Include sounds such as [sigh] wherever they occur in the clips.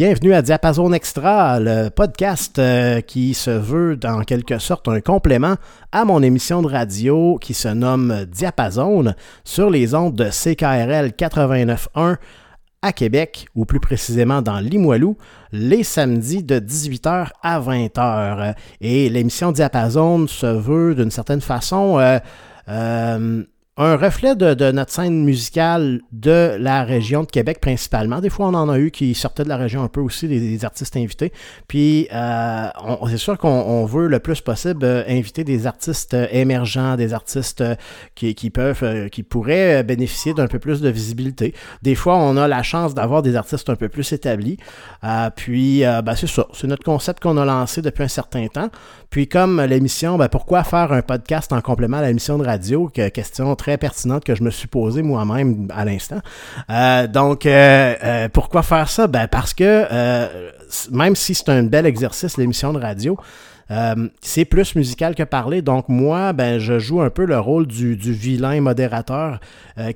bienvenue à Diapason Extra, le podcast euh, qui se veut en quelque sorte un complément à mon émission de radio qui se nomme Diapason sur les ondes de CKRL 89.1 à Québec, ou plus précisément dans Limoilou, les samedis de 18h à 20h. Et l'émission Diapason se veut d'une certaine façon euh, euh, un reflet de, notre scène musicale de la région de Québec principalement. Des fois, on en a eu qui sortaient de la région un peu aussi, des, artistes invités. Puis, euh, c'est sûr qu'on veut le plus possible euh, inviter des artistes euh, émergents, des artistes qui, peuvent, qui pourraient bénéficier d'un peu plus de visibilité. Des fois, on a la chance d'avoir des artistes un peu plus établis. puis, ben, c'est ça. C'est notre concept qu'on a lancé depuis un certain temps. Puis, comme l'émission, ben, pourquoi faire un podcast en complément à l'émission de radio? question très pertinente que je me suis posée moi-même à l'instant. Euh, donc, euh, euh, pourquoi faire ça? Ben parce que même si c'est un bel exercice, l'émission de radio, c'est plus musical que parler. Donc, moi, ben, je joue un peu le rôle du, vilain modérateur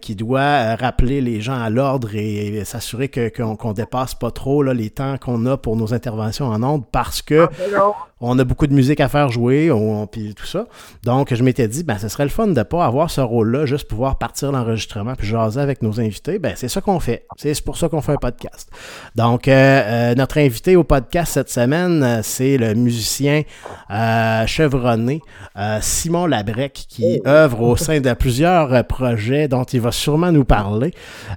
qui doit rappeler les gens à l'ordre et, s'assurer qu'on dépasse pas trop là, les temps qu'on a pour nos interventions en ondes parce que ah, on a beaucoup de musique à faire jouer, on, puis tout ça. Donc, je m'étais dit, ben, ce serait le fun de ne pas avoir ce rôle-là, juste pouvoir partir l'enregistrement puis jaser avec nos invités. Ben, c'est ça qu'on fait. C'est pour ça qu'on fait un podcast. Donc, notre invité au podcast cette semaine, c'est le musicien euh, chevronné, euh, Simon Labrec, qui oh. œuvre au sein de plusieurs euh, projets dont il va sûrement nous parler,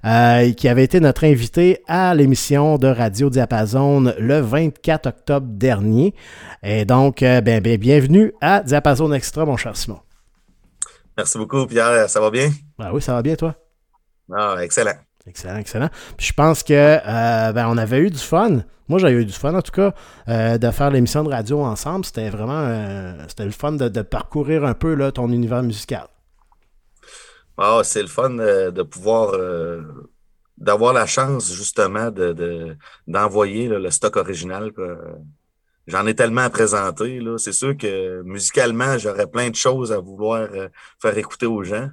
et qui avait été notre invité à l'émission de Radio Diapason le 24 octobre dernier. Et donc, ben, ben, bienvenue à Diapason Extra, mon cher Simon. Merci beaucoup, Pierre. Ça va bien? Ben oui, ça va bien, toi? Ah, excellent. Excellent, excellent. je pense que euh, ben, on avait eu du fun. Moi, j'ai eu du fun, en tout cas, euh, de faire l'émission de radio ensemble. C'était vraiment euh, c'était le fun de, parcourir un peu là, ton univers musical. Ah, c'est le fun de pouvoir d'avoir la chance justement de, d'envoyer le stock original. J'en ai tellement à présenter. C'est sûr que musicalement, j'aurais plein de choses à vouloir faire écouter aux gens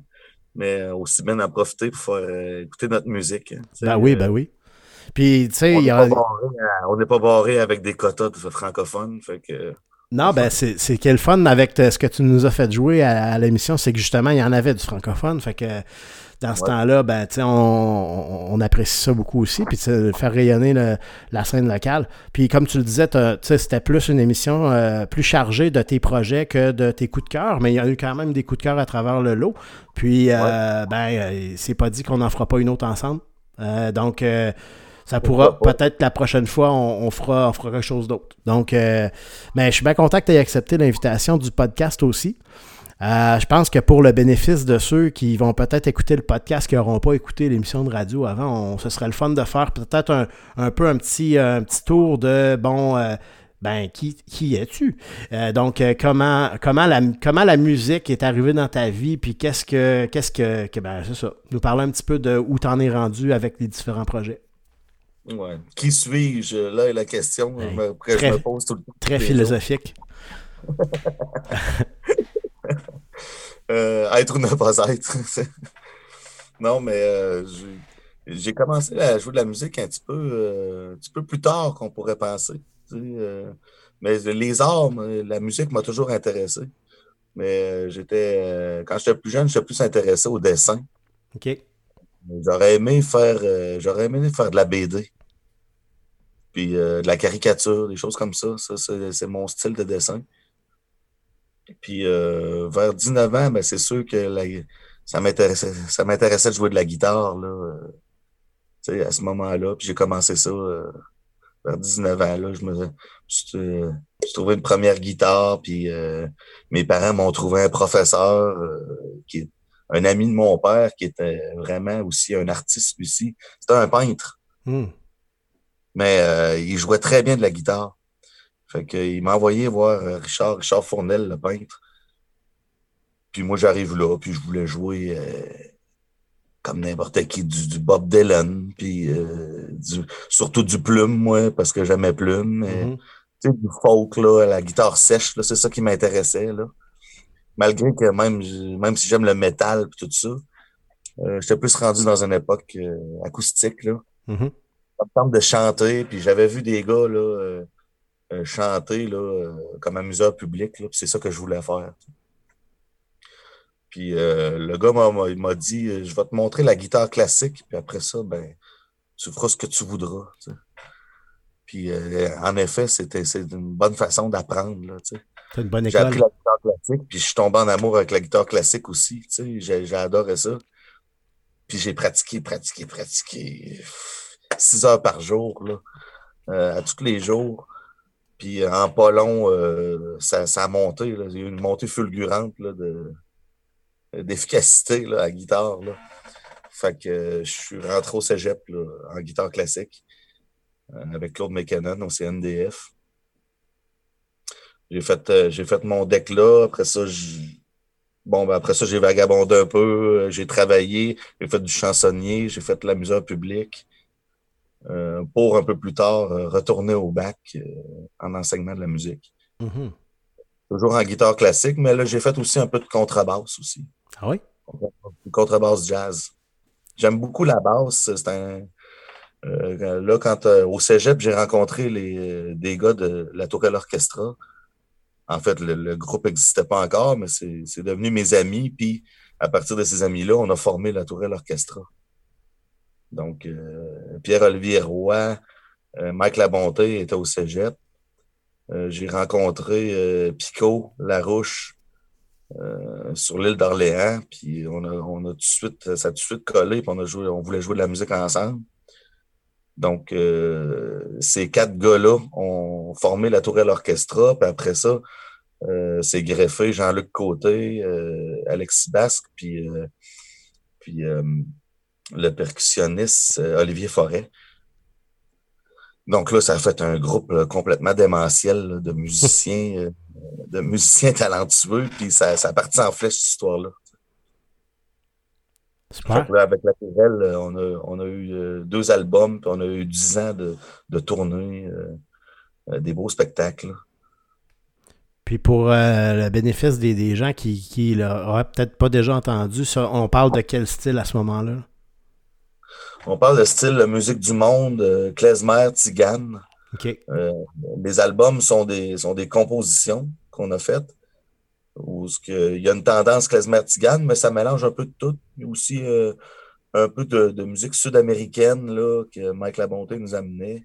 mais euh, aussi bien en profiter pour faire euh, écouter notre musique. Hein, ben oui, ben oui. Puis, tu sais, on n'est pas, barré avec des quotas de francophones, fait que... Non, ben c'est quel fun avec ce que tu nous as fait jouer à, l'émission, c'est que justement, il y en avait du francophone. Fait que dans ce temps-là, ben, on, on, apprécie ça beaucoup aussi. Puis faire rayonner la scène locale. Puis comme tu le disais, c'était plus une émission euh, plus chargée de tes projets que de tes coups de cœur, mais il y a eu quand même des coups de cœur à travers le lot. Puis, euh, ben, euh, c'est pas dit qu'on n'en fera pas une autre ensemble. donc, ça pourra peut-être la prochaine fois, on, fera, on fera quelque chose d'autre. Donc, euh, mais je suis bien content que tu aies accepté l'invitation du podcast aussi. Euh, je pense que pour le bénéfice de ceux qui vont peut-être écouter le podcast, qui n'auront pas écouté l'émission de radio avant, on, ce serait le fun de faire peut-être un, peu un petit, un petit tour de bon. Euh, ben, qui, qui es-tu? donc, comment, comment, la, comment la musique est arrivée dans ta vie, puis qu'est-ce que, qu'est-ce que, que ben, c'est ça, nous parler un petit peu de où tu en es rendu avec les différents projets. Ouais. Qui suis-je? Là est la question que je me pose tout le temps. Très philosophique. [laughs] euh, être ou ne pas être. non, mais euh, j'ai commencé à jouer de la musique un petit peu, euh, un petit peu plus tard qu'on pourrait penser. Mais les arts, la musique m'a toujours intéressé. Mais j'étais quand j'étais plus jeune, j'étais plus intéressé au dessin. OK. J'aurais aimé faire j'aurais aimé faire de la BD puis de la caricature, des choses comme ça. Ça, c'est mon style de dessin. Puis euh, vers 19 ans, ben, c'est sûr que ça m'intéressait ça m'intéressait de jouer de la guitare là, euh, à ce moment-là. Puis j'ai commencé ça vers 19 ans. Là, je me j'ai trouvé une première guitare, puis mes parents m'ont trouvé un professeur qui est un ami de mon père qui était vraiment aussi un artiste aussi. C'était un peintre. Hmm mais euh, il jouait très bien de la guitare. Fait qu'il m'a envoyé voir euh, Richard, Richard Fournel, le peintre. Puis moi, j'arrive là, puis je voulais jouer euh, comme n'importe qui, du, Bob Dylan, puis surtout du plume, moi, parce que j'aimais plume. Mm-hmm. Tu sais, du folk, là, la guitare sèche, c'est ça qui m'intéressait, là. Malgré que même, même si j'aime le métal et tout ça, j'étais plus rendu dans une époque acoustique, là. Ça me tente de chanter. Puis j'avais vu des gars là, euh, euh, chanter là, euh, comme amuseur public. Là, c'est ça que je voulais faire. Puis le gars m'a, il m'a dit Je vais te montrer la guitare classique, puis après ça, ben, tu feras ce que tu voudras. Puis en effet, c'était c'est une bonne façon d'apprendre. Là, c'est une bonne école. J'ai appris la guitare classique, puis je suis tombé en amour avec la guitare classique aussi. J'ai, j'ai adoré ça. Puis j'ai pratiqué, pratiqué, pratiqué six heures par jour, là, euh, à tous les jours. Puis en pas long, euh, ça, ça, a monté. Là. Il y a eu une montée fulgurante là, de, d'efficacité à la guitare. Là. Fait que je suis rentré au cégep là, en guitare classique euh, avec Claude McKinnon au CNDF. J'ai fait, j'ai fait mon deck là. Après ça, Bon, ben après ça, j'ai vagabondé un peu, j'ai travaillé, j'ai fait du chansonnier, j'ai fait de la musique publique. Euh, pour un peu plus tard euh, retourner au bac euh, en enseignement de la musique. Mm-hmm. Toujours en guitare classique, mais là, j'ai fait aussi un peu de contrebasse aussi. Ah oui? Contrebasse jazz. J'aime beaucoup la basse. C'est un. là, quand au cégep, j'ai rencontré les, des gars de la Tourelle Orchestra. En fait, le, groupe n'existait pas encore, mais c'est devenu mes amis. Puis, à partir de ces amis-là, on a formé la Tourelle Orchestra. Donc, euh, Pierre-Olivier Roy, euh, Mike Labonté était au cégep. Euh, j'ai rencontré Picot Larouche sur l'île d'Orléans, puis on a, on a tout de suite, ça a tout de suite collé, puis on, on voulait jouer de la musique ensemble. Donc, ces quatre gars-là ont formé la Tourelle Orchestra, puis après ça, c'est greffé Jean-Luc Côté, Alexis Basque, puis, puis le percussionniste euh, Olivier Forêt. Donc là, ça a fait un groupe euh, complètement démentiel de musiciens, euh, de musiciens [laughs] talentueux, puis ça, ça a parti en flèche, cette histoire-là. avec la PRL, on a, on a eu deux albums, puis on a eu dix ans de, de tournée, des beaux spectacles. Puis pour le bénéfice des, gens qui, qui l'auraient peut-être pas déjà entendu, ça, on parle de quel style à ce moment-là? On parle de style de musique du monde, euh, klezmer, tzigane. Euh, les albums sont des, sont des compositions qu'on a faites. Où il y a une tendance klezmer tzigane, mais ça mélange un peu de tout. Il y a aussi euh, un peu de, musique sud-américaine là, que Mike Labonté nous amenait.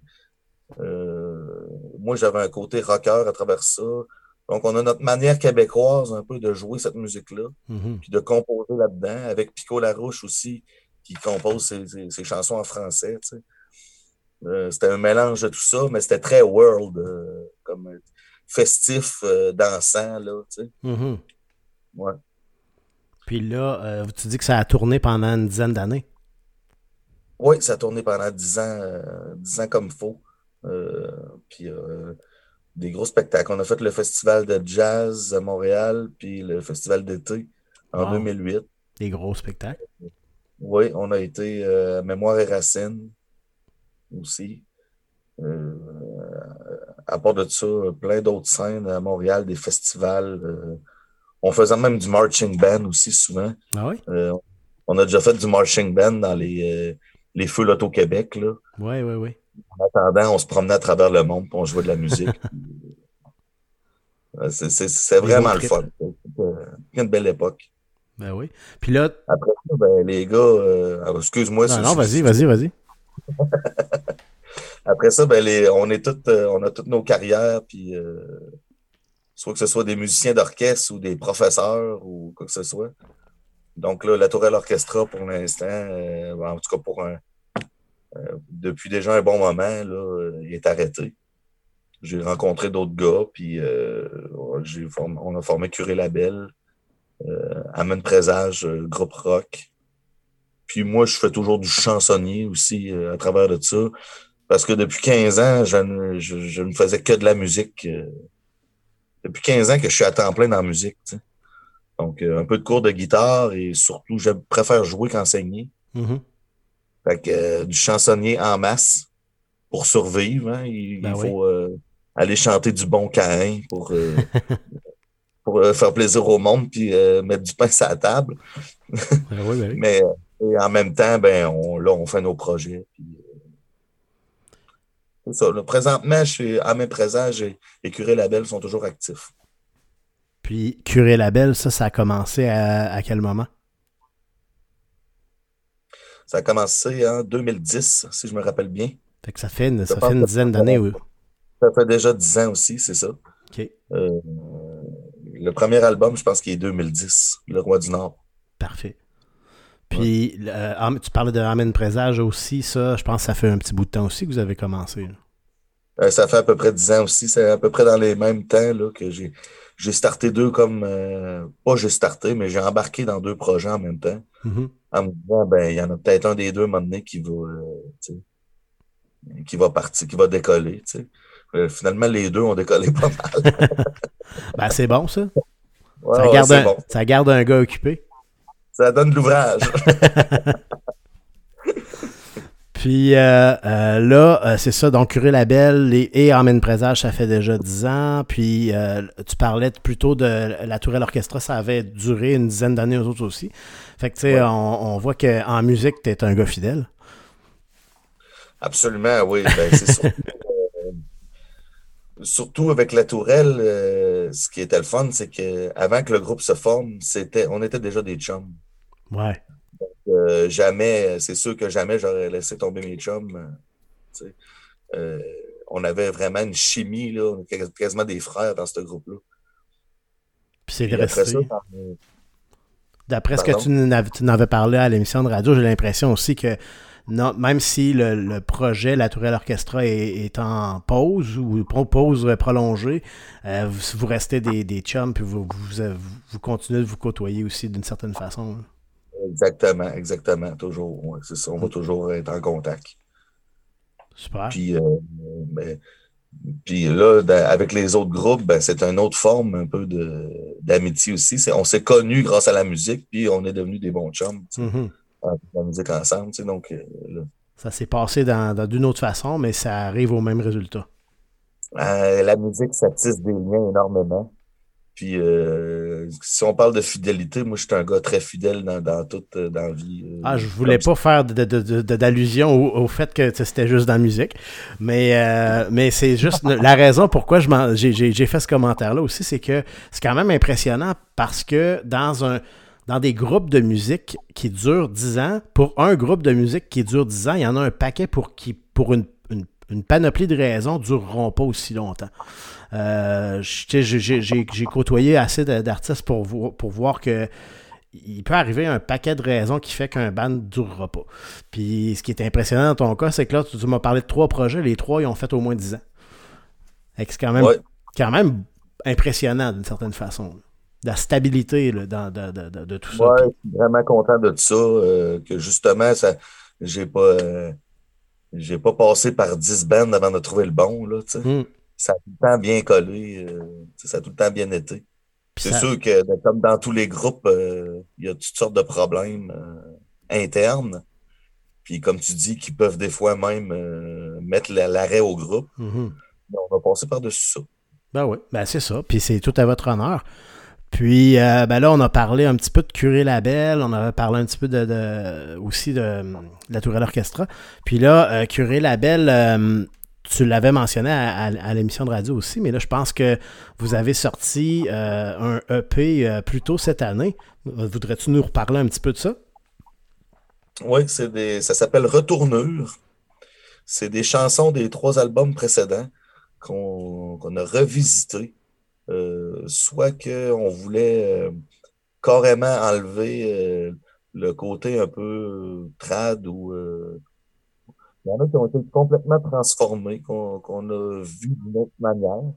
moi, j'avais un côté rocker à travers ça. Donc, on a notre manière québécoise un peu de jouer cette musique-là, mm-hmm. puis de composer là-dedans, avec Pico Larouche aussi, qui compose ses, chansons en français. Euh, c'était un mélange de tout ça, mais c'était très world, euh, comme festif, euh, dansant. Là, mm-hmm. ouais. Puis là, tu dis que ça a tourné pendant une dizaine d'années? Oui, ça a tourné pendant dix ans, dix ans comme il faut. puis des gros spectacles. On a fait le festival de jazz à Montréal, puis le festival d'été en 2008. Des gros spectacles. Oui, on a été euh, Mémoire et Racines aussi. Euh, à part de ça, plein d'autres scènes à Montréal, des festivals. Euh, on faisait même du marching band aussi souvent. Ah oui? on a déjà fait du marching band dans les, les feux Loto-Québec. Oui, oui, oui. En attendant, on se promenait à travers le monde pour on jouait de la musique. [laughs] c'est vraiment le fun. C'était une belle époque. Ben oui. Puis là. Après ça, ben, les gars, euh, excuse-moi. Non, non, vas-y, vas-y, vas-y. [laughs] Après ça, ben, les, on, est toutes, euh, on a toutes nos carrières, puis euh, soit que ce soit des musiciens d'orchestre ou des professeurs ou quoi que ce soit. Donc là, la Tourelle Orchestra, pour l'instant, en tout cas pour un. depuis déjà un bon moment, là, il est arrêté. J'ai rencontré d'autres gars, puis on a formé Curé Labelle euh, Amène Présage, euh, groupe rock. Puis moi, je fais toujours du chansonnier aussi euh, à travers de ça. Parce que depuis 15 ans, je ne, je, ne faisais que de la musique. depuis 15 ans que je suis à temps plein dans la musique. Donc, un peu de cours de guitare et surtout, je préfère jouer qu'enseigner. Mm-hmm. Fait que du chansonnier en masse pour survivre. Hein. il, ben faut aller chanter du bon Cain pour [laughs] pour euh, faire plaisir au monde puis euh, mettre du pain sur la table. [laughs] Ben ben Mais en même temps, ben, on, là, on fait nos projets. Puis, C'est ça. Là, présentement, chez À mes présages et, et Curé Label sont toujours actifs. Puis Curé Label, ça, ça a commencé à, à quel moment? Ça a commencé en 2010, si je me rappelle bien. Fait que ça fait une, ça fait une dizaine d'années. oui. Ça fait déjà 10 ans aussi, c'est ça. OK, Euh, le premier album, je pense qu'il est 2010, Le Roi du Nord. parfait. Puis, euh, tu parlais de Amen Présage aussi, ça, je pense que ça fait un petit bout de temps aussi que vous avez commencé. Euh, ça fait à peu près 10 ans aussi. C'est à peu près dans les mêmes temps là, que j'ai j'ai starté deux comme. euh, pas j'ai starté, mais j'ai embarqué dans deux projets en même temps. En me disant, ben, il y en a peut-être un des deux à un moment donné qui va, qui va partir, qui va décoller. tu sais. Euh, finalement, les deux ont décollé pas mal. [laughs] Ben, c'est bon, ça. Ouais, ça, garde un, bon. ça garde un gars occupé. Ça donne de l'ouvrage. [laughs] Puis euh, euh, là, euh, c'est ça, donc Curé Label et, et Amen Présage, ça fait déjà 10 ans. Puis tu parlais plutôt de la Tourelle Orchestra, ça avait duré une dizaine d'années aux autres aussi. Fait que tu sais, Ouais. on, on voit qu'en musique, tu es un gars fidèle. Absolument, oui. Ben, c'est [laughs] surtout avec la Tourelle, euh, ce qui était le fun, c'est que avant que le groupe se forme, c'était, on était déjà des chums. Ouais. Euh, jamais, c'est sûr que jamais j'aurais laissé tomber mes chums. euh, on avait vraiment une chimie, là, on était quasiment des frères dans ce groupe-là. Puis c'est resté. D'après ce que tu en avais- tu en avais parlé à l'émission de radio, j'ai l'impression aussi que non, même si le, le projet La Tourelle Orchestra est, est en pause ou pause prolongée, euh, vous, vous restez des, des chums puis vous, vous, continuez de vous côtoyer aussi d'une certaine façon. là. exactement, exactement, toujours. ouais, ça, on va Mm. toujours être en contact. Super. Puis, euh, ben, puis là, avec les autres groupes, ben, c'est une autre forme un peu d'amitié aussi. On s'est connus grâce à la musique, puis on est devenus des bons chums. Mhm. fait la musique ensemble. tu sais, donc, euh, là, Ça s'est passé dans, dans- d'une autre façon, mais ça arrive au même résultat. euh, la musique, ça tisse des liens énormément. Puis, euh, si on parle de fidélité, moi, je suis un gars très fidèle dans, dans toute euh, dans la vie. euh, Ah, je voulais pas faire de- de- de- de- d'allusion au, au fait que c'était juste dans la musique, mais, euh, mais c'est juste la raison pourquoi j'ai fait ce commentaire-là aussi, c'est que c'est quand même impressionnant parce que dans un dans des groupes de musique qui durent 10 ans, pour un groupe de musique qui dure 10 ans, il y en a un paquet pour qui, pour une, une- une panoplie de raisons, dureront pas aussi longtemps. Euh, j'ai- côtoyé assez d'artistes pour, vo- pour voir que il peut arriver un paquet de raisons qui fait qu'un band ne durera pas. Puis ce qui est impressionnant dans ton cas, c'est que là, tu, tu m'as parlé de trois projets, les trois, ils ont fait au moins 10 ans. C'est quand même, Ouais. quand même impressionnant d'une certaine façon. La stabilité là, dans, de, de- de- de tout ça. Ouais, je suis vraiment content de ça, euh, que justement, ça, j'ai pas, euh, j'ai pas passé par 10 bands avant de trouver le bon, là. Hum. Ça a tout le temps bien collé, euh, ça a tout le temps bien été. C'est ça- sûr que, ben, comme dans tous les groupes, il y a toutes sortes de problèmes internes. Puis, comme tu dis, qui peuvent des fois même mettre la- l'arrêt au groupe. Mhm. Mais on va passer par-dessus ça. Ben oui, ben c'est ça. Puis c'est tout à votre honneur. Puis euh, ben là, on a parlé un petit peu de Curé Label, on avait parlé un petit peu de, de- aussi de, de la Tourelle Orchestra. Puis là, euh, Curé Label, euh, tu l'avais mentionné à, l'émission de radio aussi, mais là, je pense que vous avez sorti euh, un EP plus tôt cette année. Voudrais-tu nous reparler un petit peu de ça? Oui, c'est des, ça s'appelle Retournure. C'est des chansons des trois albums précédents qu'on qu'on a revisités. Euh, soit qu'on voulait euh, carrément enlever euh, le côté un peu trad ou il y en a qui ont été complètement transformés, qu'on a vu d'une autre manière.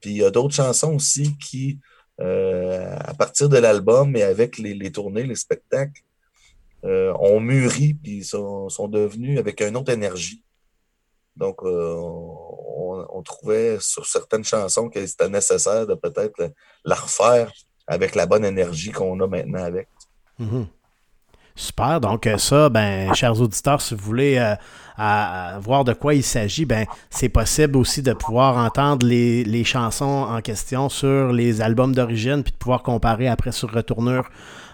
Puis il y a d'autres chansons aussi qui, à partir de l'album et avec les, tournées, les spectacles, ont mûri puis sont, devenus avec une autre énergie. Donc, on, trouvait sur certaines chansons que c'était nécessaire de peut-être la, refaire avec la bonne énergie qu'on a maintenant avec. Mhm. Super. Donc, euh, ça, ben, chers auditeurs, si vous voulez euh, voir de quoi il s'agit, ben, c'est possible aussi de pouvoir entendre les, chansons en question sur les albums d'origine, puis de pouvoir comparer après sur Retournure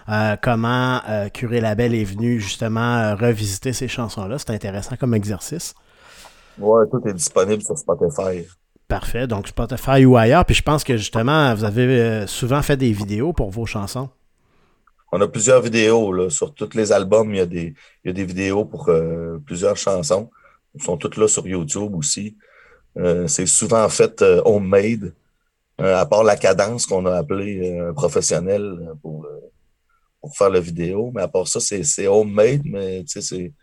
euh, comment euh, Curé Label est venu justement revisiter ces chansons-là. C'est intéressant comme exercice. Ouais, tout est disponible sur Spotify. Parfait. Donc, Spotify ou ailleurs. Puis je pense que justement, vous avez euh, souvent fait des vidéos pour vos chansons. On a plusieurs vidéos. Là. Sur tous les albums, il y a des, il y a des vidéos pour euh, plusieurs chansons. Ils sont toutes là sur YouTube aussi. Euh, c'est souvent fait homemade, à part la cadence qu'on a appelé professionnel pour, pour faire la vidéo. Mais à part ça, c'est homemade, mais c'est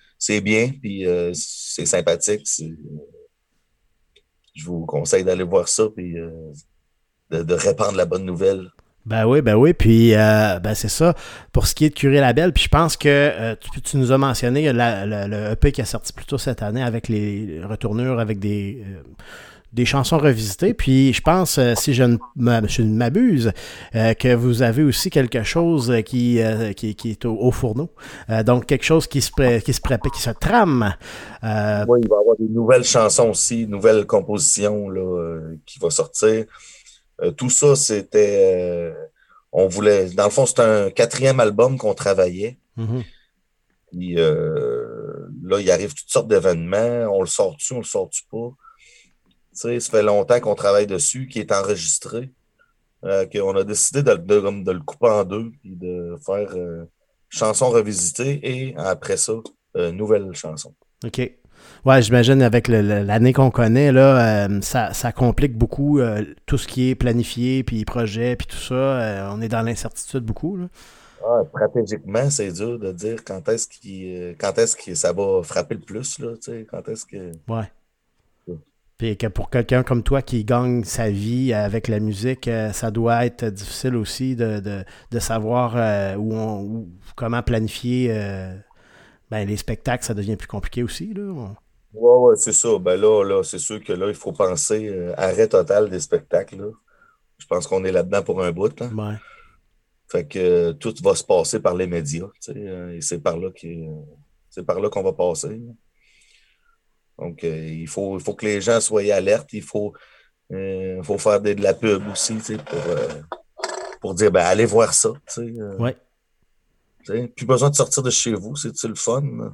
bien, puis c'est sympathique je vous conseille d'aller voir ça et euh, de, répandre la bonne nouvelle. Ben oui, ben oui, puis euh, ben c'est ça. Pour ce qui est de Curer Label, puis je pense que euh, tu, nous as mentionné le EP qui est sorti plus tôt cette année avec les retournures, avec des des chansons revisitées. Puis je pense, euh, si je ne m'abuse, euh, que vous avez aussi quelque chose qui, euh, qui, est au, fourneau. donc quelque chose qui se, qui se prépare, qui se trame. Oui, il va y avoir des nouvelles chansons aussi, une nouvelle composition là, qui va sortir. tout ça, c'était. on voulait. Dans le fond, c'est un quatrième album qu'on travaillait. Mm-hmm. Puis là, il arrive toutes sortes d'événements. On le sort-tu, on le sort-tu pas? Ça fait longtemps qu'on travaille dessus, qui est enregistré. Euh, qu'on a décidé de, le couper en deux, puis de faire euh, chanson revisitée et après ça, euh, nouvelle chanson. OK. Ouais, j'imagine avec l'année qu'on connaît, là, ça, complique beaucoup tout ce qui est planifié, puis projet, puis tout ça. on est dans l'incertitude beaucoup. Ah, stratégiquement, c'est dur de dire quand est-ce quand est-ce que ça va frapper le plus, là, quand est-ce que. Ouais. Puis que pour quelqu'un comme toi qui gagne sa vie avec la musique, euh, ça doit être difficile aussi de, savoir euh, où on, comment planifier euh, ben, les spectacles, ça devient plus compliqué aussi. Là. Oui, ouais, c'est ça. Ben là, là c'est sûr que là, il faut penser arrêt total des spectacles. Je pense qu'on est là-dedans pour un bout. Ouais. Fait que tout va se passer par les médias. et c'est par là c'est par là qu'on va passer. Donc, euh, il, faut, il faut que les gens soient alertes. Il faut, euh, faut faire de, la pub aussi pour, euh, pour dire ben, allez voir ça. Oui. Plus besoin de sortir de chez vous, c'est-tu le fun? [laughs]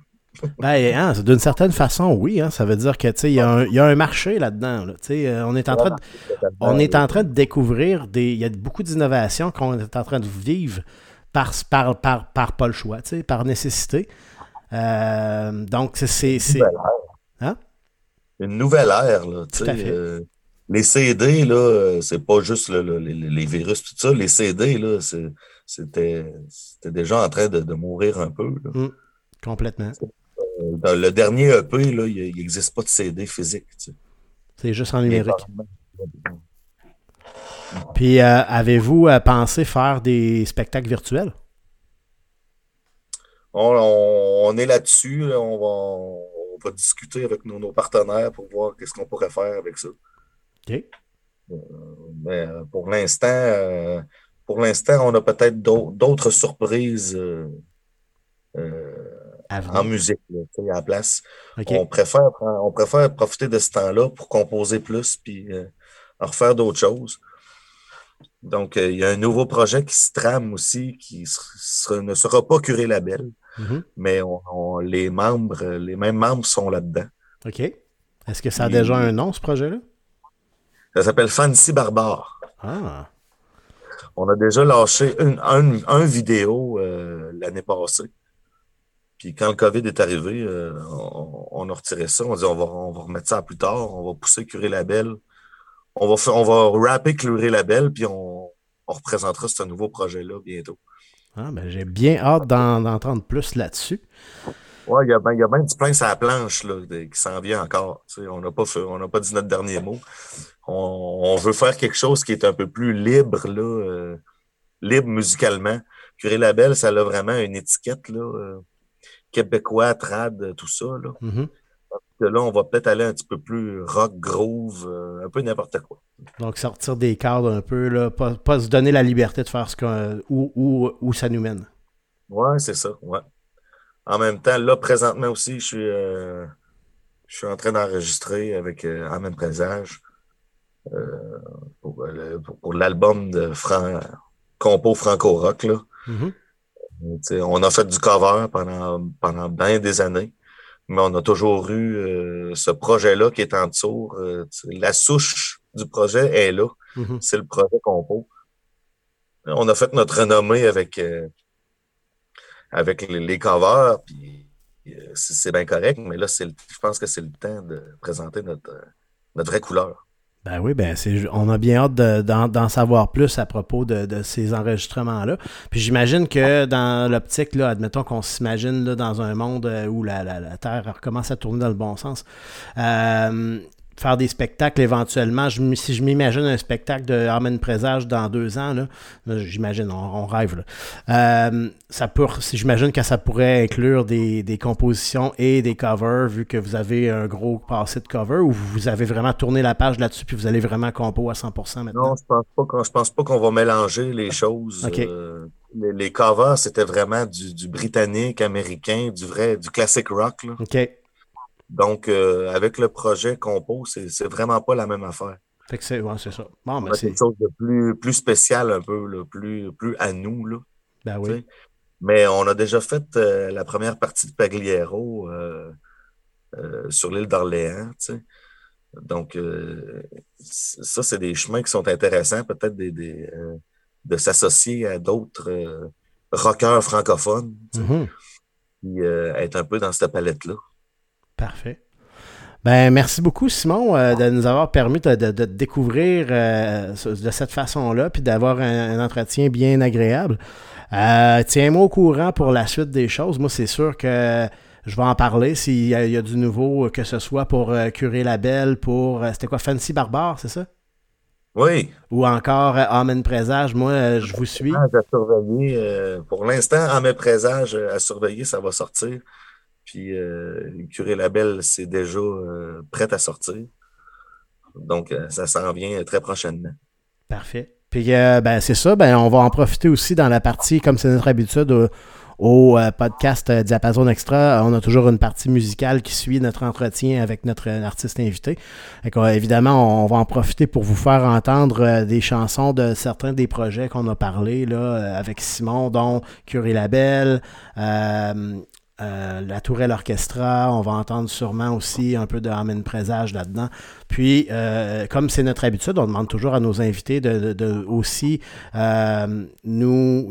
Ben, hein, d'une certaine façon, oui. Hein, ça veut dire que il y, y, a un marché là-dedans. on, est en train de, on est en train de découvrir des. Il y a beaucoup d'innovations qu'on est en train de vivre par, par, par, par pas le choix, par nécessité. donc, c'est. Hein? Une nouvelle ère. Là, euh, les CD, là, euh, c'est pas juste les, virus, tout ça. Les CD, là, c'était déjà en train de, mourir un peu. Mmh. complètement. Euh, dans le dernier EP, là, il n'existe pas de CD physique. C'est juste en numérique. Puis, avez-vous pensé faire des spectacles virtuels? On, est là-dessus. on va va discuter avec nos, partenaires pour voir qu'est-ce qu'on pourrait faire avec ça. OK. Euh, mais euh, pour l'instant, euh, pour l'instant, on a peut-être d'autres surprises en musique à la place. On, préfère, on préfère profiter de ce temps-là pour composer plus puis refaire d'autres choses. Donc, il y a un nouveau projet qui se trame aussi, qui ne sera pas curé label. Mm-hmm. Mais on, les membres, les mêmes membres sont là-dedans. OK. Est-ce que ça a déjà un nom, ce projet-là? Ça s'appelle Fancy Barbare. Ah. On a déjà lâché une, un, vidéo euh, l'année passée. Puis quand le COVID est arrivé, euh, on, a retiré ça. On dit on va, on va remettre ça plus tard. On va pousser Curé Label. On va, on va rapper Curé Label, puis on, on représentera ce nouveau projet-là bientôt. Ah, ben, j'ai bien hâte d'entendre plus là-dessus. Oui, il y, a bien, y a même du plein sur la planche là, qui s'en vient encore. on n'a pas, pas dit notre dernier mot. On, veut faire quelque chose qui est un peu plus libre, là, euh, libre musicalement. Curé Label, ça a vraiment une étiquette là, euh, québécois, trad, tout ça. Là. Là, on va peut-être aller un petit peu plus rock, groove, euh, un peu n'importe quoi. Donc, sortir des cadres un peu, là, pas, se donner la liberté de faire ce qu'on, où, où, ça nous mène. Ouais, c'est ça, ouais. En même temps, là, présentement aussi, je suis, euh, je suis en train d'enregistrer avec euh, En même présage pour, l'album de Fran Compo Franco Rock. Là. Mm-hmm. On a fait du cover pendant, pendant bien des années. Mais on a toujours eu euh, ce projet-là qui est en dessous. Euh, la souche du projet est là. Mhm. C'est le projet Compo. On a fait notre renommée avec, euh, avec les, les covers, puis c'est bien correct, mais là, je pense que c'est le temps de présenter notre, notre vraie couleur. Ben oui, ben c'est, on a bien hâte de- d'en, savoir plus à propos de, ces enregistrements-là. Puis j'imagine que dans l'optique, là, admettons qu'on s'imagine là, dans un monde euh, où la, la- la Terre recommence à tourner dans le bon sens, euh, faire des spectacles éventuellement. Je si je m'imagine un spectacle de Armen Présage dans deux ans, là, j'imagine, on, on rêve. Là. Euh, ça pour, si j'imagine que ça pourrait inclure des, des compositions et des covers, vu que vous avez un gros passé de cover, ou vous avez vraiment tourné la page là-dessus, puis vous allez vraiment compo à 100% maintenant? Non, je pense pas qu'on, je pense pas qu'on va mélanger les choses. OK. Euh, les, les covers, c'était vraiment du, du britannique, américain, du vrai, du classic rock. là. OK. Donc, euh, avec le projet Compo, c'est, c'est vraiment pas la même affaire. Fait que c'est, ouais, c'est ça. Bon, ben c'est, quelque chose de plus, plus spécial un peu, là, plus, plus à nous. Là. ben oui. Mais on a déjà fait euh, la première partie de Pagliaro euh, euh, sur l'île d'Orléans. Donc, euh, ça, c'est des chemins qui sont intéressants, peut-être des, des, euh, de s'associer à d'autres euh, rockers francophones, Mhm. puis euh, être un peu dans cette palette-là. Parfait. Ben, merci beaucoup, Simon, euh, de nous avoir permis de, de- de te découvrir euh, de cette façon-là, puis d'avoir un, un entretien bien agréable. Euh, Tiens-moi au courant pour la suite des choses. Moi, c'est sûr que je vais en parler s'il y, a- il y a du nouveau, que ce soit pour euh, Curer la Belle, pour. C'était quoi, Fancy Barbare, c'est ça? Oui, Ou encore Amen Présage. Moi, je vous suis. à surveiller. pour l'instant, en mes présages euh, à surveiller, ça va sortir. Puis, euh, Label, c'est déjà euh, prêt à sortir. Donc, euh, ça s'en vient très prochainement. Parfait. Puis euh, ben, c'est ça, ben, on va en profiter aussi dans la partie, comme c'est notre habitude, au, euh, podcast euh, Diapason Extra. On a toujours une partie musicale qui suit notre entretien avec notre euh, artiste invité. Évidemment, on va en profiter pour vous faire entendre euh, des chansons de certains des projets qu'on a parlé là, euh, avec Simon, dont Curie Label, euh, euh, la Tourelle Orchestra, on va entendre sûrement aussi un peu de Amen Présage là-dedans. Puis, euh, comme c'est notre habitude, on demande toujours à nos invités de, aussi euh, nous,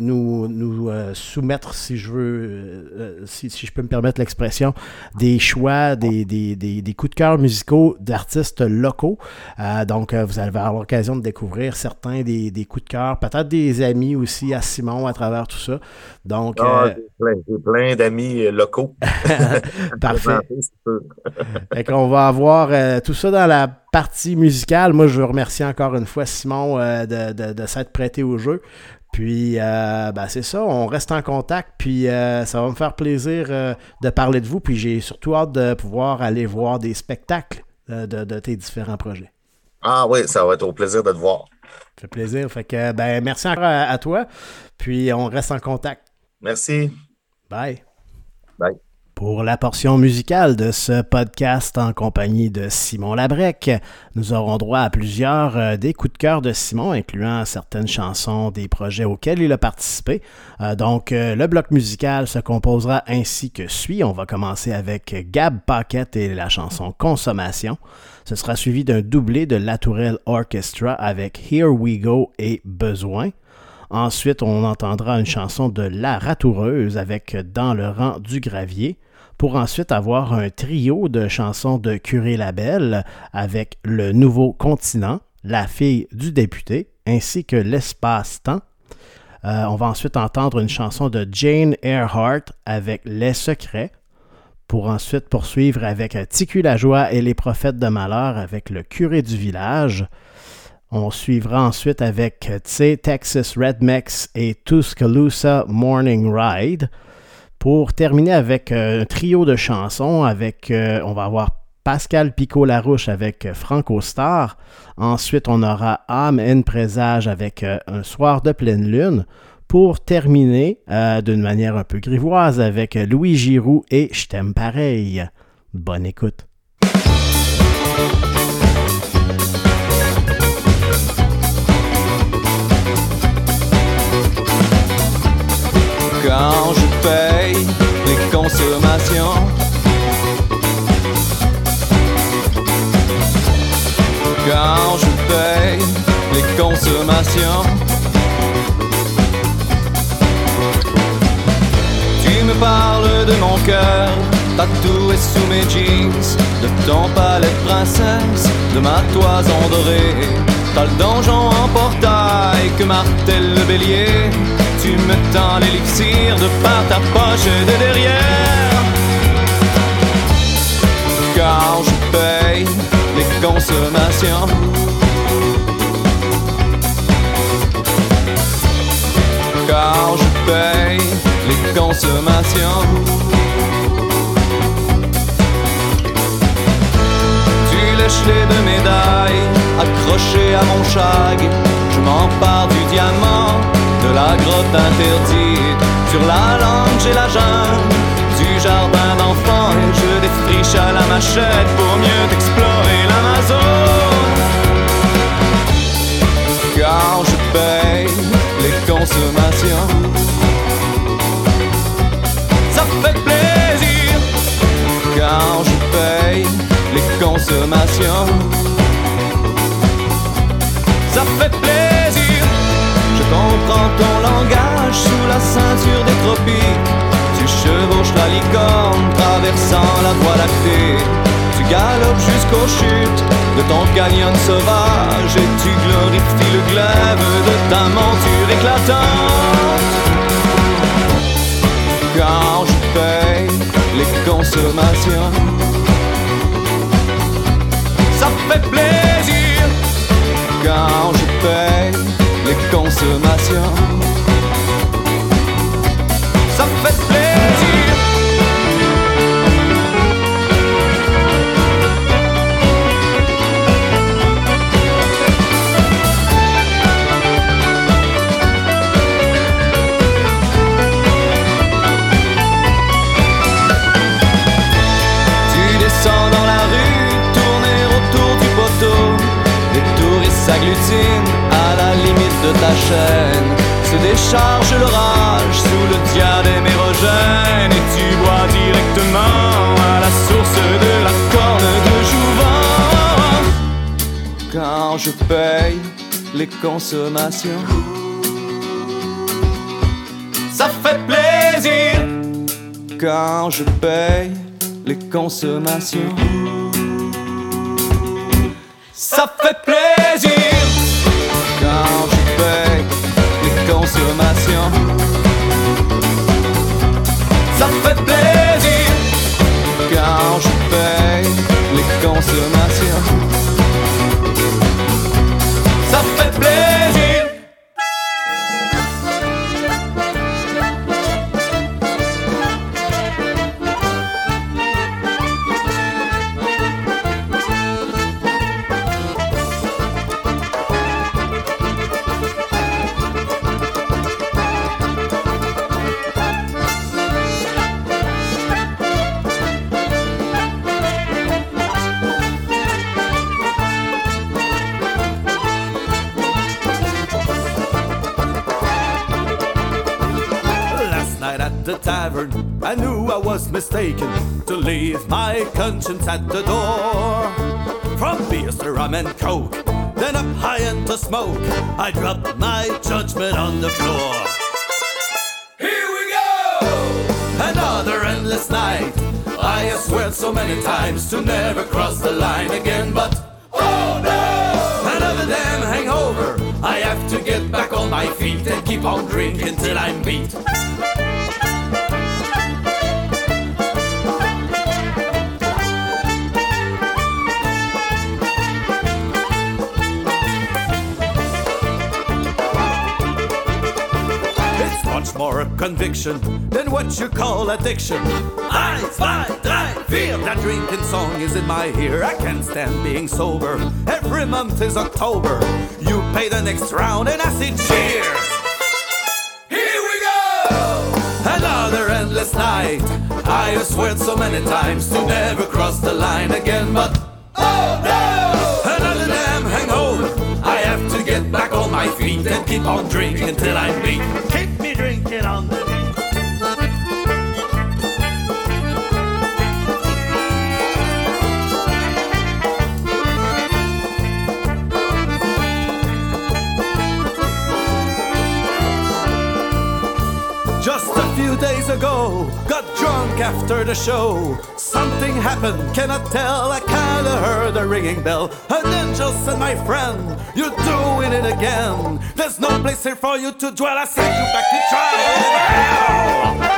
soumettre, si je veux, euh, euh, si, si je peux me permettre l'expression, des choix, des, des, des, des coups de cœur musicaux d'artistes locaux. Euh, donc, vous allez avoir l'occasion de découvrir certains des, des coups de cœur, peut-être des amis aussi à Simon à travers tout ça. Donc, Ah, j'ai plein, d'amis locaux. [laughs] [laughs] parfait. [laughs] Fait qu'on va avoir euh, tout ça dans la partie musicale. Moi, je veux remercier encore une fois Simon euh, de, de- de s'être prêté au jeu. Puis, euh, ben, c'est ça, on reste en contact. Puis, euh, ça va me faire plaisir euh, de parler de vous. Puis, j'ai surtout hâte de pouvoir aller voir des spectacles de, de tes différents projets. Ah oui, ça va être au plaisir de te voir. Ça fait plaisir. Fait que, ben, merci encore à, à toi. Puis, on reste en contact. Merci. Bye. Bye. Pour la portion musicale de ce podcast en compagnie de Simon Labrec, nous aurons droit à plusieurs euh, des coups de cœur de Simon, incluant certaines chansons des projets auxquels il a participé. Euh, donc, euh, le bloc musical se composera ainsi que suit. On va commencer avec Gab Paquette et la chanson Consommation. Ce sera suivi d'un doublé de La Tourelle Orchestra avec Here We Go et Besoin. Ensuite, on entendra une chanson de La Ratoureuse avec Dans le rang du gravier, pour ensuite avoir un trio de chansons de Curé Labelle avec Le Nouveau Continent, La fille du député, ainsi que L'espace-temps. Euh, on va ensuite entendre une chanson de Jane Earhart avec Les secrets, pour ensuite poursuivre avec Ticu la joie et les prophètes de malheur avec le curé du village. On suivra ensuite avec euh, Tse Texas Redmex et Tuscaloosa Morning Ride. Pour terminer avec euh, un trio de chansons, avec euh, on va avoir Pascal Picot-Larouche avec euh, Franco Star. Ensuite, on aura Âme and Présage avec Un soir de pleine lune. Pour terminer d'une manière un peu grivoise avec Louis Giroux et Je t'aime pareil. Bonne écoute. Cœur, tatoué sous mes jeans, de ton palais de princesse, de ma toison dorée. T'as le donjon en portail que martèle le bélier. Tu me tends l'élixir de par ta poche de derrière. Car je paye les consommations. Car je paye les consommations. Les deux médailles accrochées à mon chag. Je m'empare du diamant, de la grotte interdite. Sur la langue, j'ai la jungle du jardin d'enfants je défriche à la machette pour mieux explorer l'Amazon. Car je paye les consommations. Ça fait plaisir car je paye les consommations. Ça fait plaisir, je comprends ton langage sous la ceinture des tropiques. Tu chevauches la licorne traversant la voie lactée. Tu galopes jusqu'aux chutes de ton canyon sauvage et tu glorifies le glaive de ta monture éclatante. Quand je paye les consommations, fait plaisir. Quand je paye les consommations, les consommations, ça fait plaisir quand je paye les consommations. Conscience at the door. From beers to rum and coke, then up high into smoke, I dropped my judgment on the floor. Here we go! Another endless night. I have swear so many times to never cross the line again, but oh no! Another damn hangover. I have to get back on my feet and keep on drinking till I'm beat. More conviction than what you call addiction. I, zwei, drei, vier. That drinking song is in my ear. I can't stand being sober. Every month is October. You pay the next round and acid cheers. Here we go! Another endless night. I have sworn so many times to never cross the line again, but oh no! Another damn hangover. I have to get back on my feet and keep on drinking till I beat drink on the. Just a few days ago, got drunk after the show. Something happened, cannot tell. I kinda heard a ringing bell. An angel said, my friend, you're doing it again. There's no place here for you to dwell. I send you back to trial.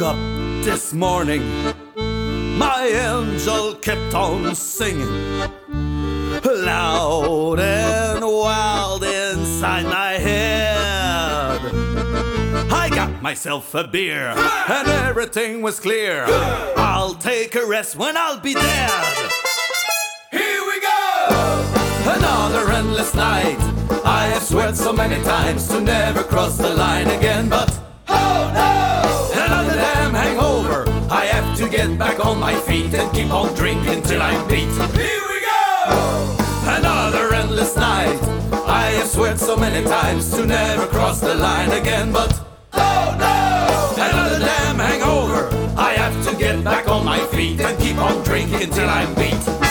Woke up this morning, my angel kept on singing loud and wild inside my head. I got myself a beer and everything was clear. I'll take a rest when I'll be dead. Here we go! Another endless night. I have sweared so many times to never cross the line again, but to get back on my feet and keep on drinking till I'm beat. Here we go! Another endless night. I have sweared so many times to never cross the line again, but oh no! Another damn hangover. I have to get back on my feet and keep on drinking till I'm beat.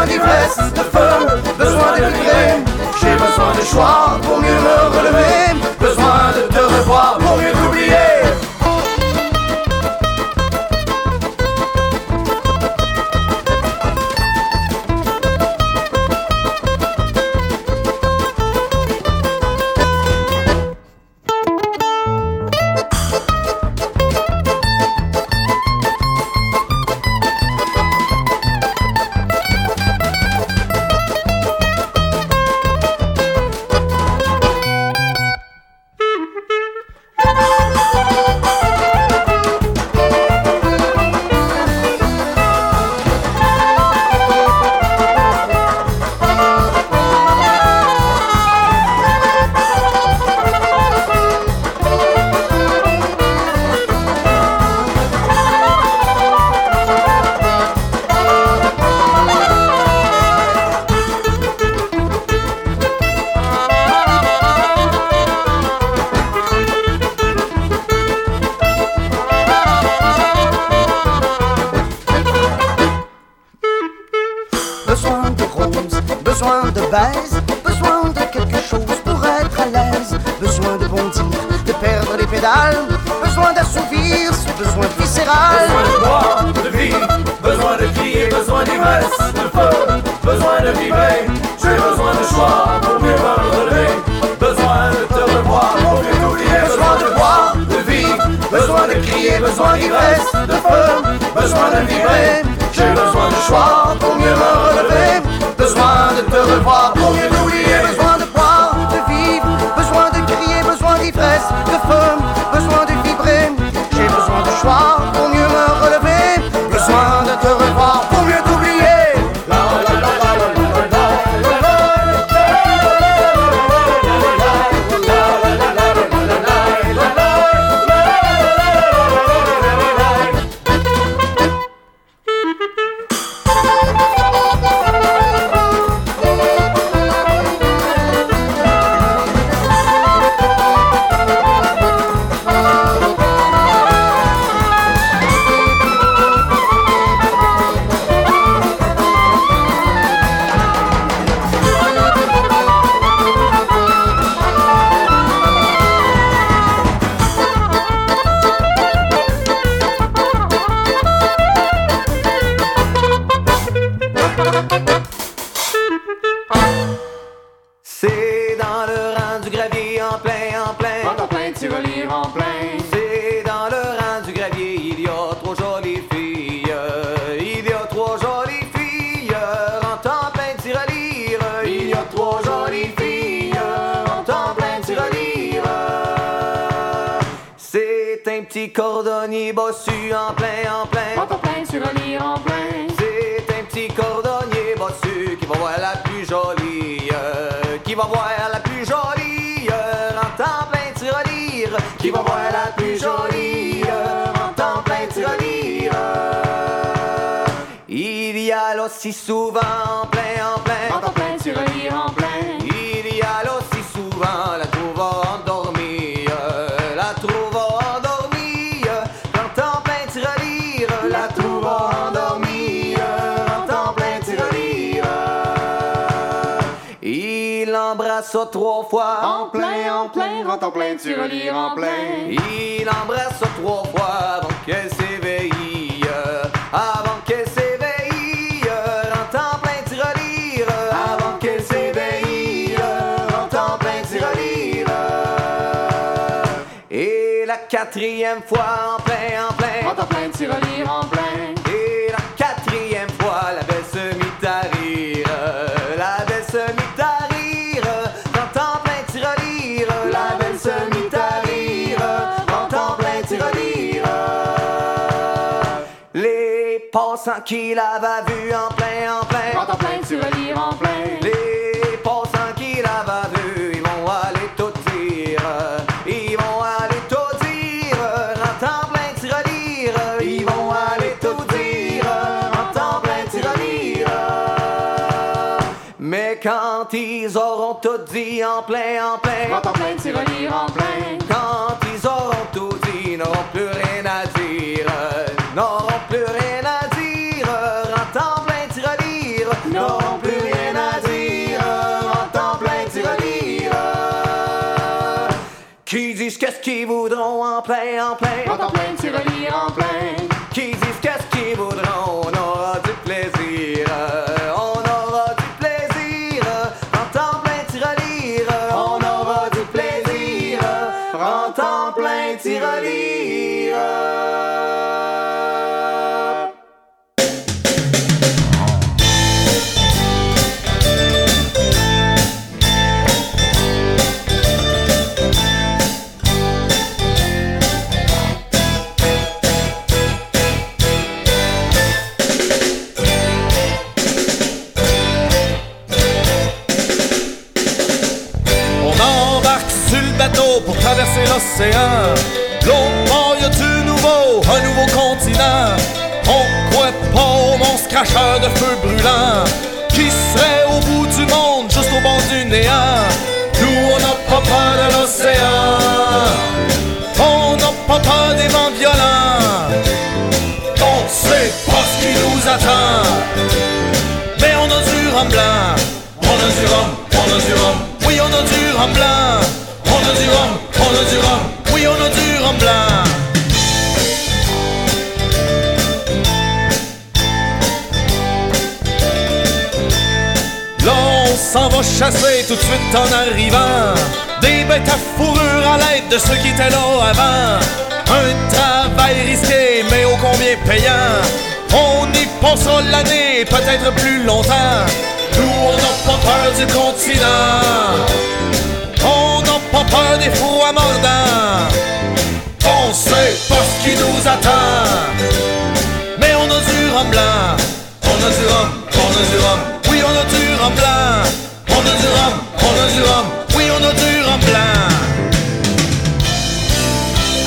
for the rest. C'est un petit cordonnier bossu en plein, en plein. En plein, tu relire en plein. C'est un petit cordonnier bossu qui va voir la plus jolie, euh, qui va voir la plus jolie, euh, en temps plein tirelire, qui va voir la plus jolie, euh, en temps plein tirelire. Il y a là si souvent en plein, en plein, En plein, tu relire en plein. Trois fois En plein, en plein, rentre en plein, tu relire en plein. il embrasse trois fois avant qu'elle s'éveille. Avant qu'elle s'éveille. euh, En plein tirelire. Avant qu'elle s'éveille. euh, En plein tirelire. Et la quatrième fois en plein, en plein. En plein, tu relire en plein. Passants qui l'avaient vu en plein, en plein. En plein, tu relire en plein. Les passants qui l'avaient vu, ils vont aller tout dire. Ils vont aller tout dire. En temps plein tirelire. Ils vont aller tout dire. En temps plein tirelire. Mais quand ils auront tout dit en plein, en plein. En plein, tu relire en plein. Quand ils auront tout dit, n'auront plus rien disent qu'est-ce qu'ils voudront en plein, en plein. En plein, relire en plein. Qui disent qu'est-ce qu'ils voudront, l'océan. L'autre du nouveau, un nouveau continent? On croit pas au monstre cracheur de feu brûlant qui serait au bout du monde, juste au bord du néant? Nous, on n'a pas peur de l'océan. On n'a pas peur des vents violents. On sait pas ce qui nous attend. Mais on a du rhum blanc, on a du rhum, on a du. Oui, on a du rhum blanc. On a du on a du rhum. Oui, on a du rhum blanc. Là, on s'en va chasser tout de suite en arrivant. Des bêtes à fourrure à l'aide de ceux qui étaient là avant. Un travail risqué, mais ô combien payant. On y passera l'année, peut-être plus longtemps. Nous, on n'a pas peur du continent. Peur des froids mordants. On sait pas ce qui nous attend. Mais on a du rhum blanc. On a du rhum, on a du rhum. Oui, on a du rhum blanc. On a du on a du. Oui, on a du rhum blanc.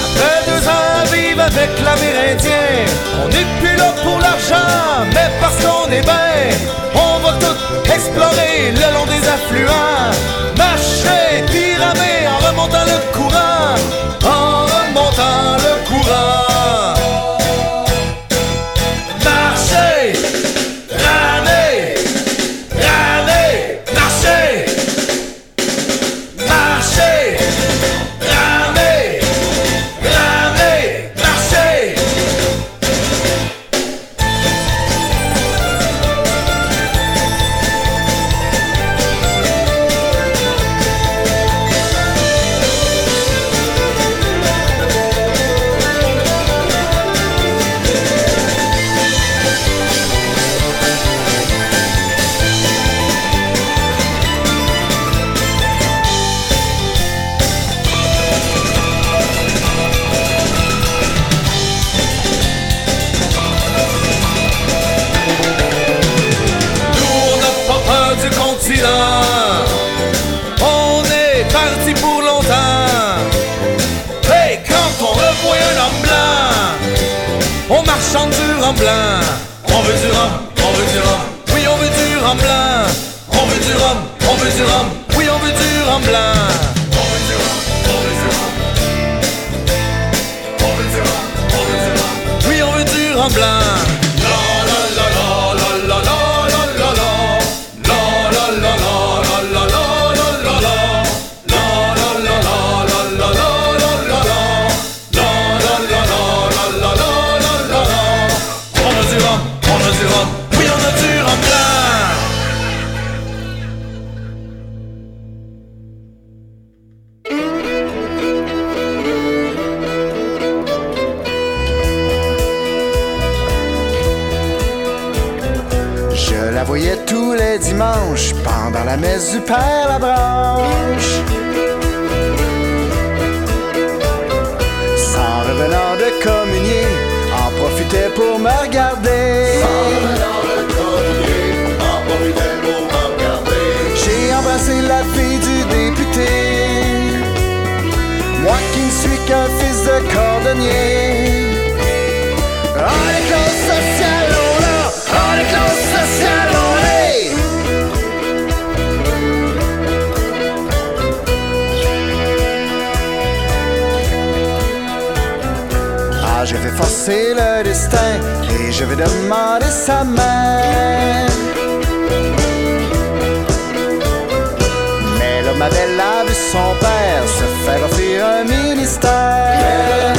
Après deux ans à vivre avec l'Amérindien, on n'est plus là pour l'argent, mais parce qu'on est bien. On va tout explorer le long des affluents, notre courage. Me regarder. J'ai embrassé la fille du député. Moi qui ne suis qu'un fils de cordonnier. Oh, les classes sociales, on l'a! Oh, les classes sociales, je vais forcer le destin et je vais demander sa main. Mais l'homme avait la vu son père se faire offrir un ministère.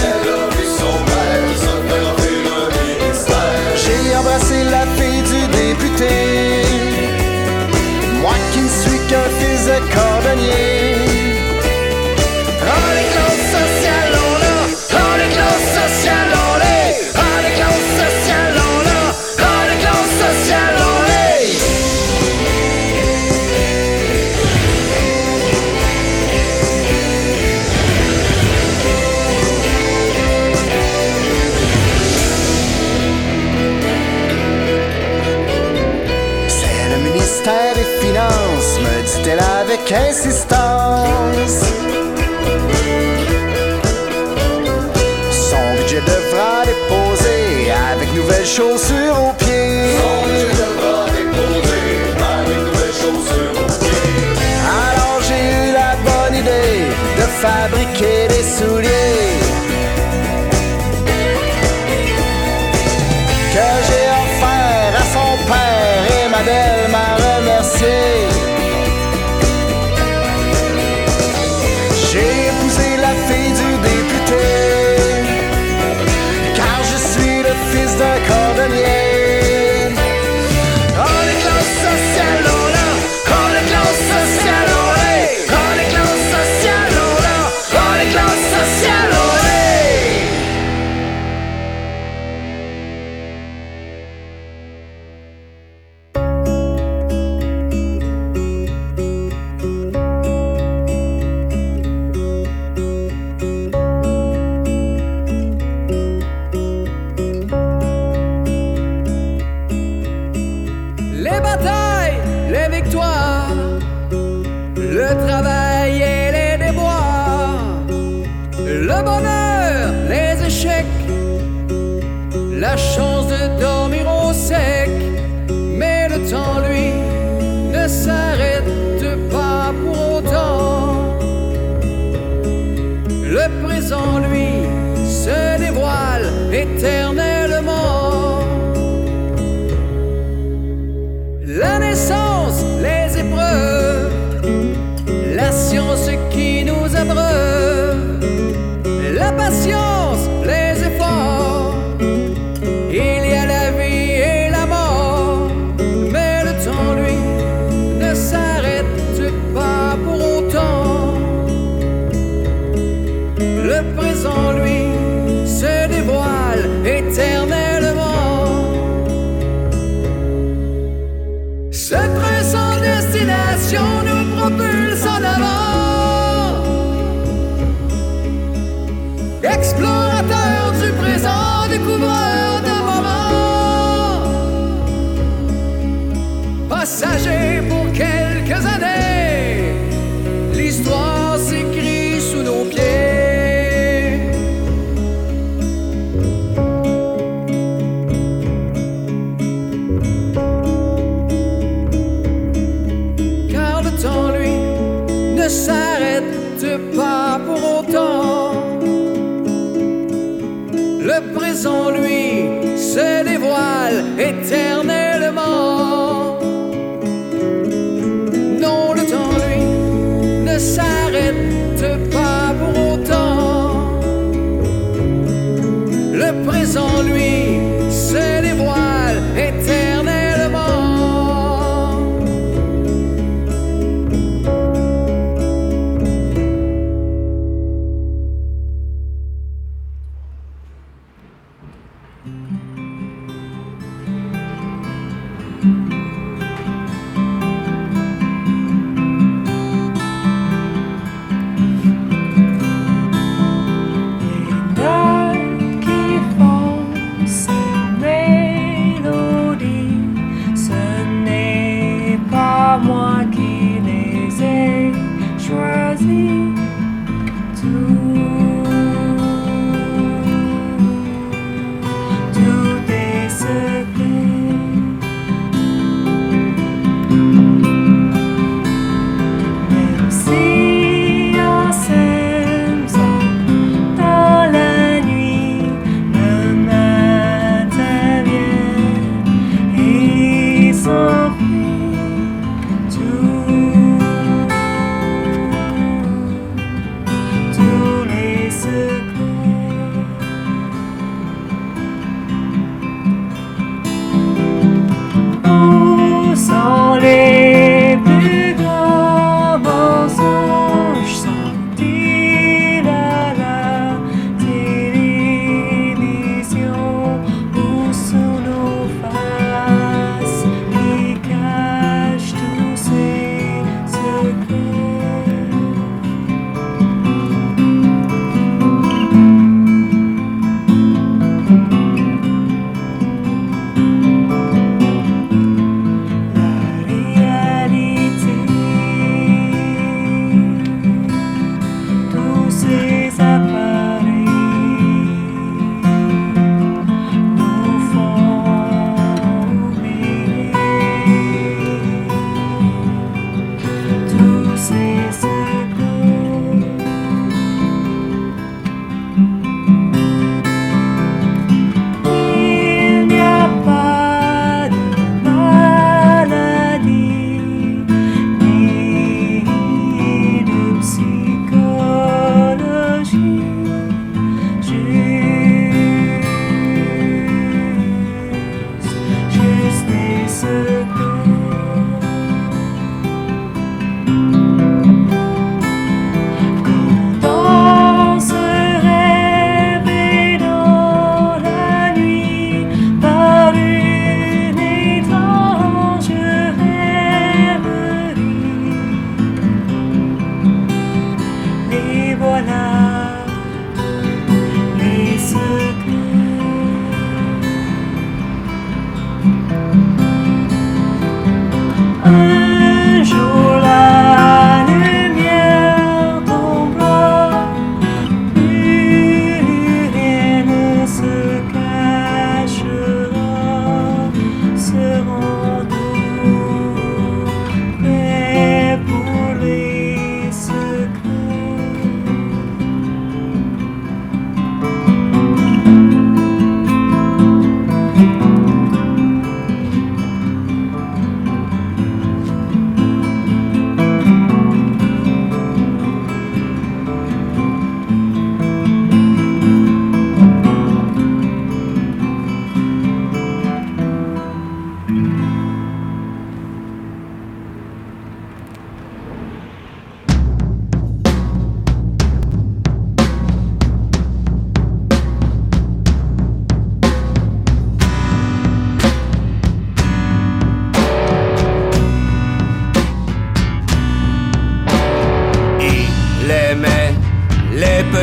J'ai embrassé la fille du député. Moi qui ne suis qu'un fils de cordonnier. 生死有别 présent, lui, se dévoile éternellement.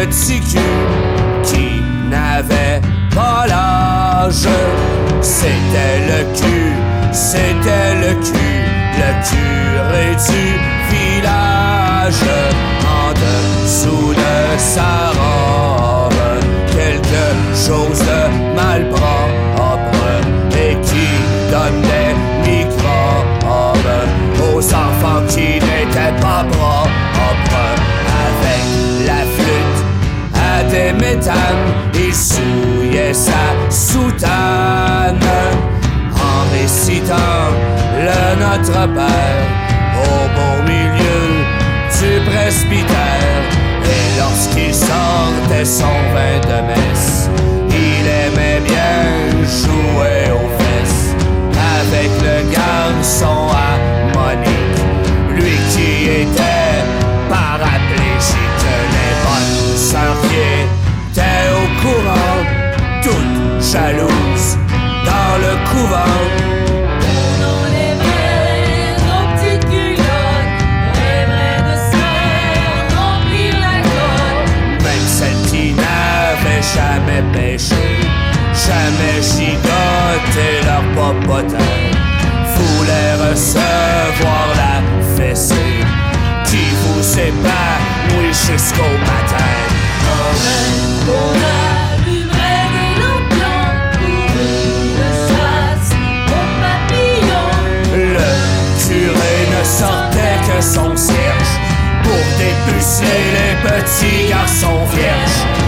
Petit cul qui n'avait pas l'âge. C'était le cul, c'était le cul, le curé du village. En dessous de sa robe, quelque chose de mal propre et qui donnait microbes aux enfants qui n'étaient pas propres. Il souillait sa soutane en récitant le Notre Père au beau milieu du presbytère. Et lorsqu'il sortait son vin de messe, il aimait bien jouer aux fesses avec le garçon Même celles qui n'avaient jamais péché, jamais gigoté leur popotin, voulaient recevoir la fessée. Qui vous épanouit jusqu'au matin. On pour dépuceler les petits garçons vierges,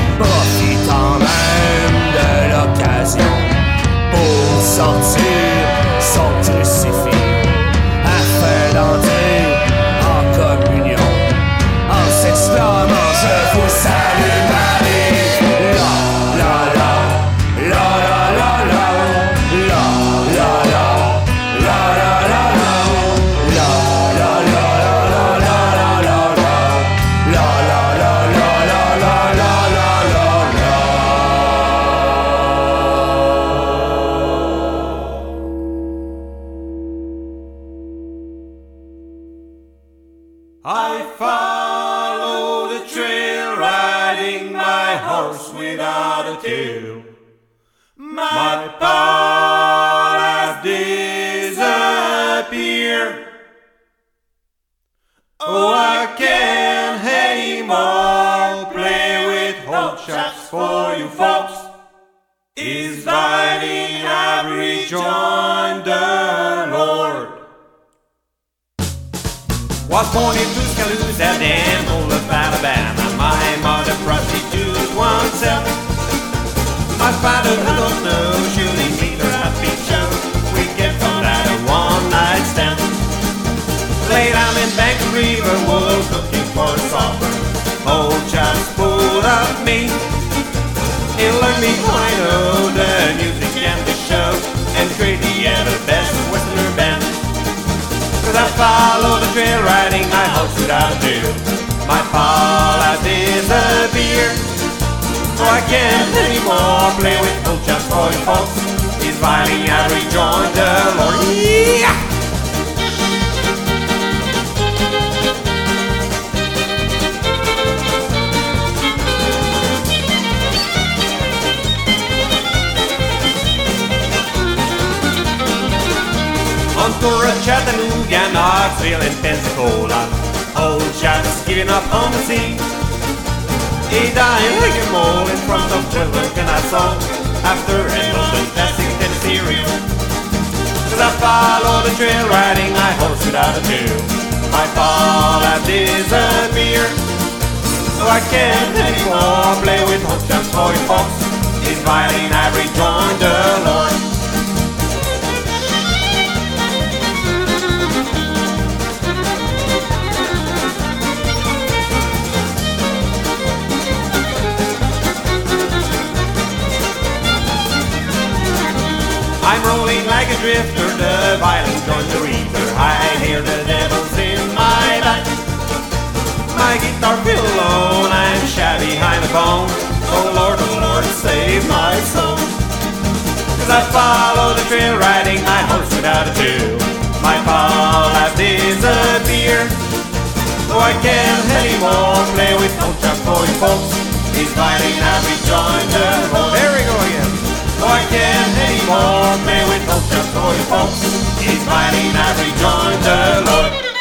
So I can't anymore play with hot chaps for you folks. He's rejoined the Lord. I'm rolling like a drifter, the violin joins the reaper. I hear the devils my guitar pillow, and I'm shy behind the bone. Oh Lord, oh Lord, save my soul. Cause I follow the trail riding my horse without a tail. My fall life disappear. Uh, oh, I can't anymore play with no chop for you folks. He's fighting now rejoin the home. There we go again. Oh, I can't anymore play with no chop for you folks. He's fighting now rejoin the Lord.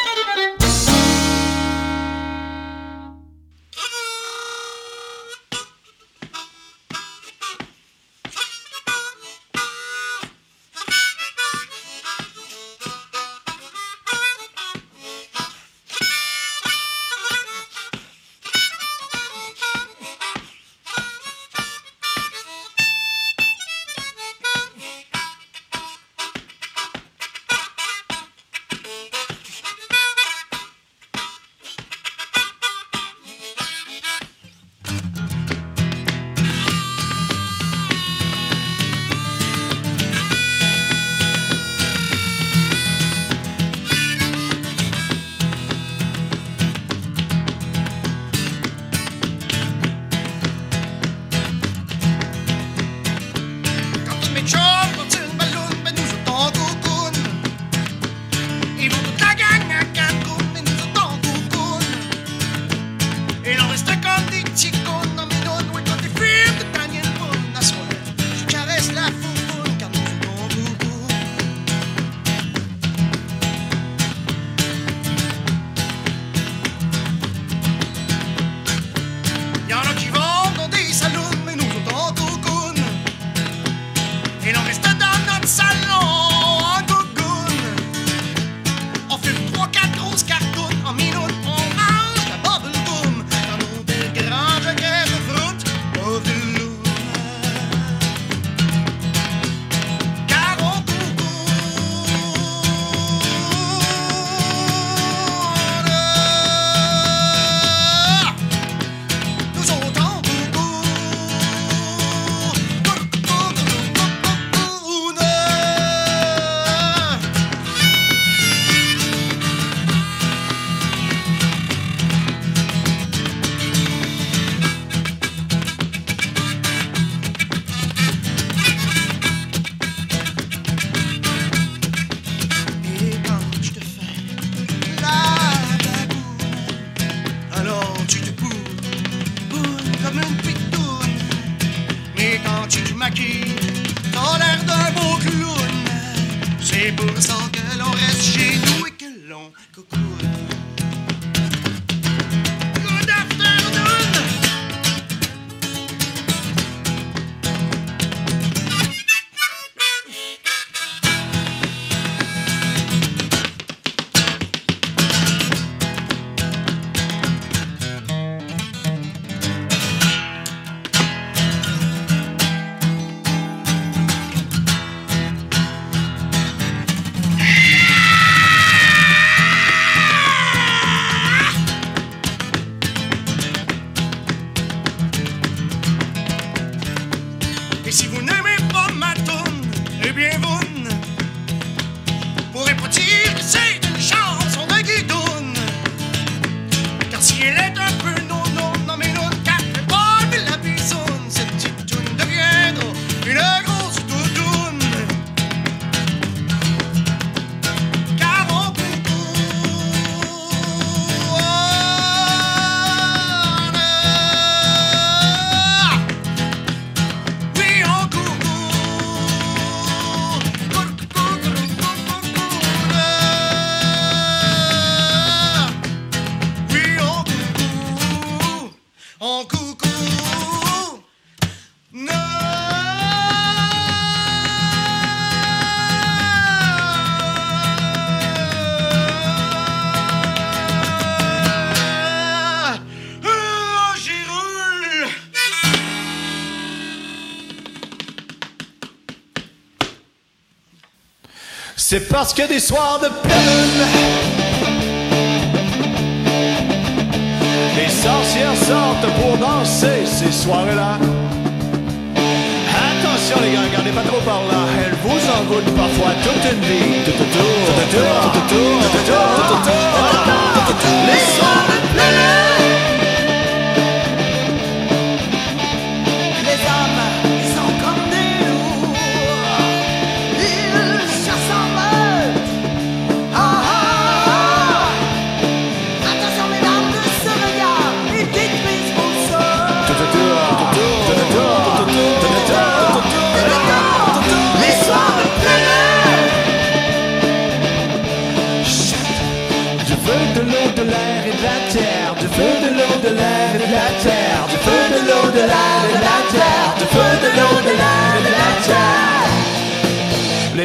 parce que des soirs de peine, les sorcières sortent pour danser ces soirées-là. Attention les gars, regardez pas trop par là, elles vous envoûtent parfois toute une vie. Les soirs de pleine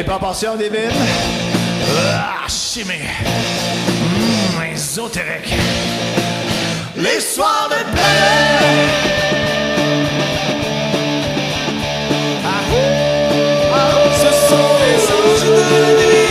proportions divines. Ah, chimie. Hum, ésotérique. Les soirs de plein Ce sont les anges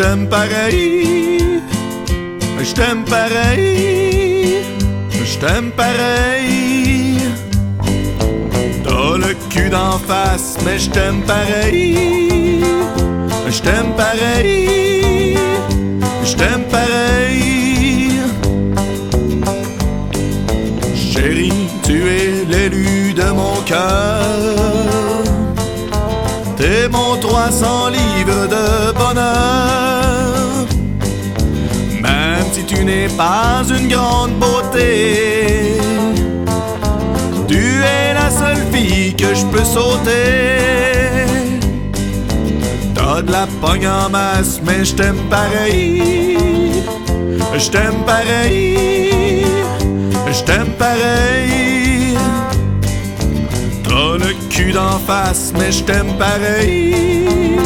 t'aime pareil. Je t'aime pareil. Je t'aime pareil. T'as le cul d'en face, mais je t'aime pareil. Une grande beauté, tu es la seule fille que je peux sauter. T'as de la pogne en masse, mais je t'aime pareil. Je t'aime pareil. Je t'aime pareil. T'as le cul d'en face, mais je t'aime pareil.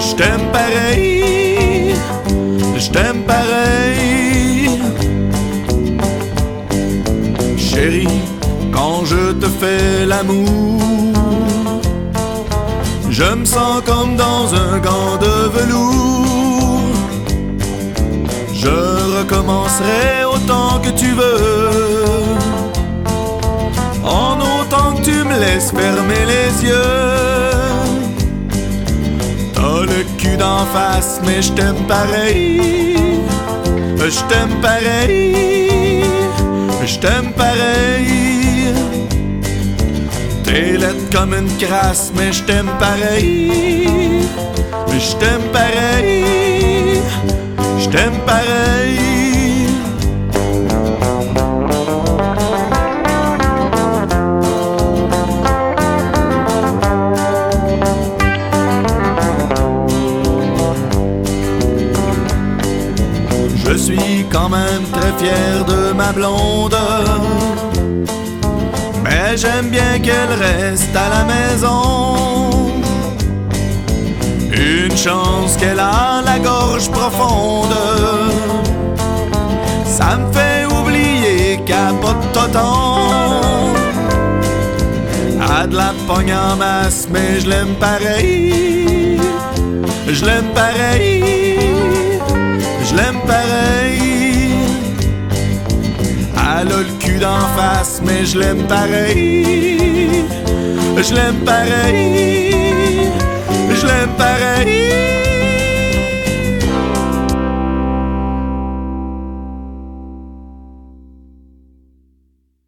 Je t'aime pareil. Je t'aime pareil. Chérie, quand je te fais l'amour, je me sens comme dans un gant de velours. Je recommencerai autant que tu veux. En autant que tu me laisses fermer les yeux. T'as le cul d'en face, mais je t'aime pareil. Je t'aime pareil. Je t'aime pareil. T'es comme une crasse, mais je t'aime pareil. Je t'aime pareil. Je t'aime pareil. Quand même très fier de ma blonde. Mais j'aime bien qu'elle reste à la maison. Une chance qu'elle a la gorge profonde. Ça me fait oublier qu'à pas. A de la pogne en masse, mais je l'aime pareil. Je l'aime pareil. Je l'aime pareil. Elle a le cul d'en face, mais je l'aime pareil. Je l'aime pareil. Je l'aime pareil.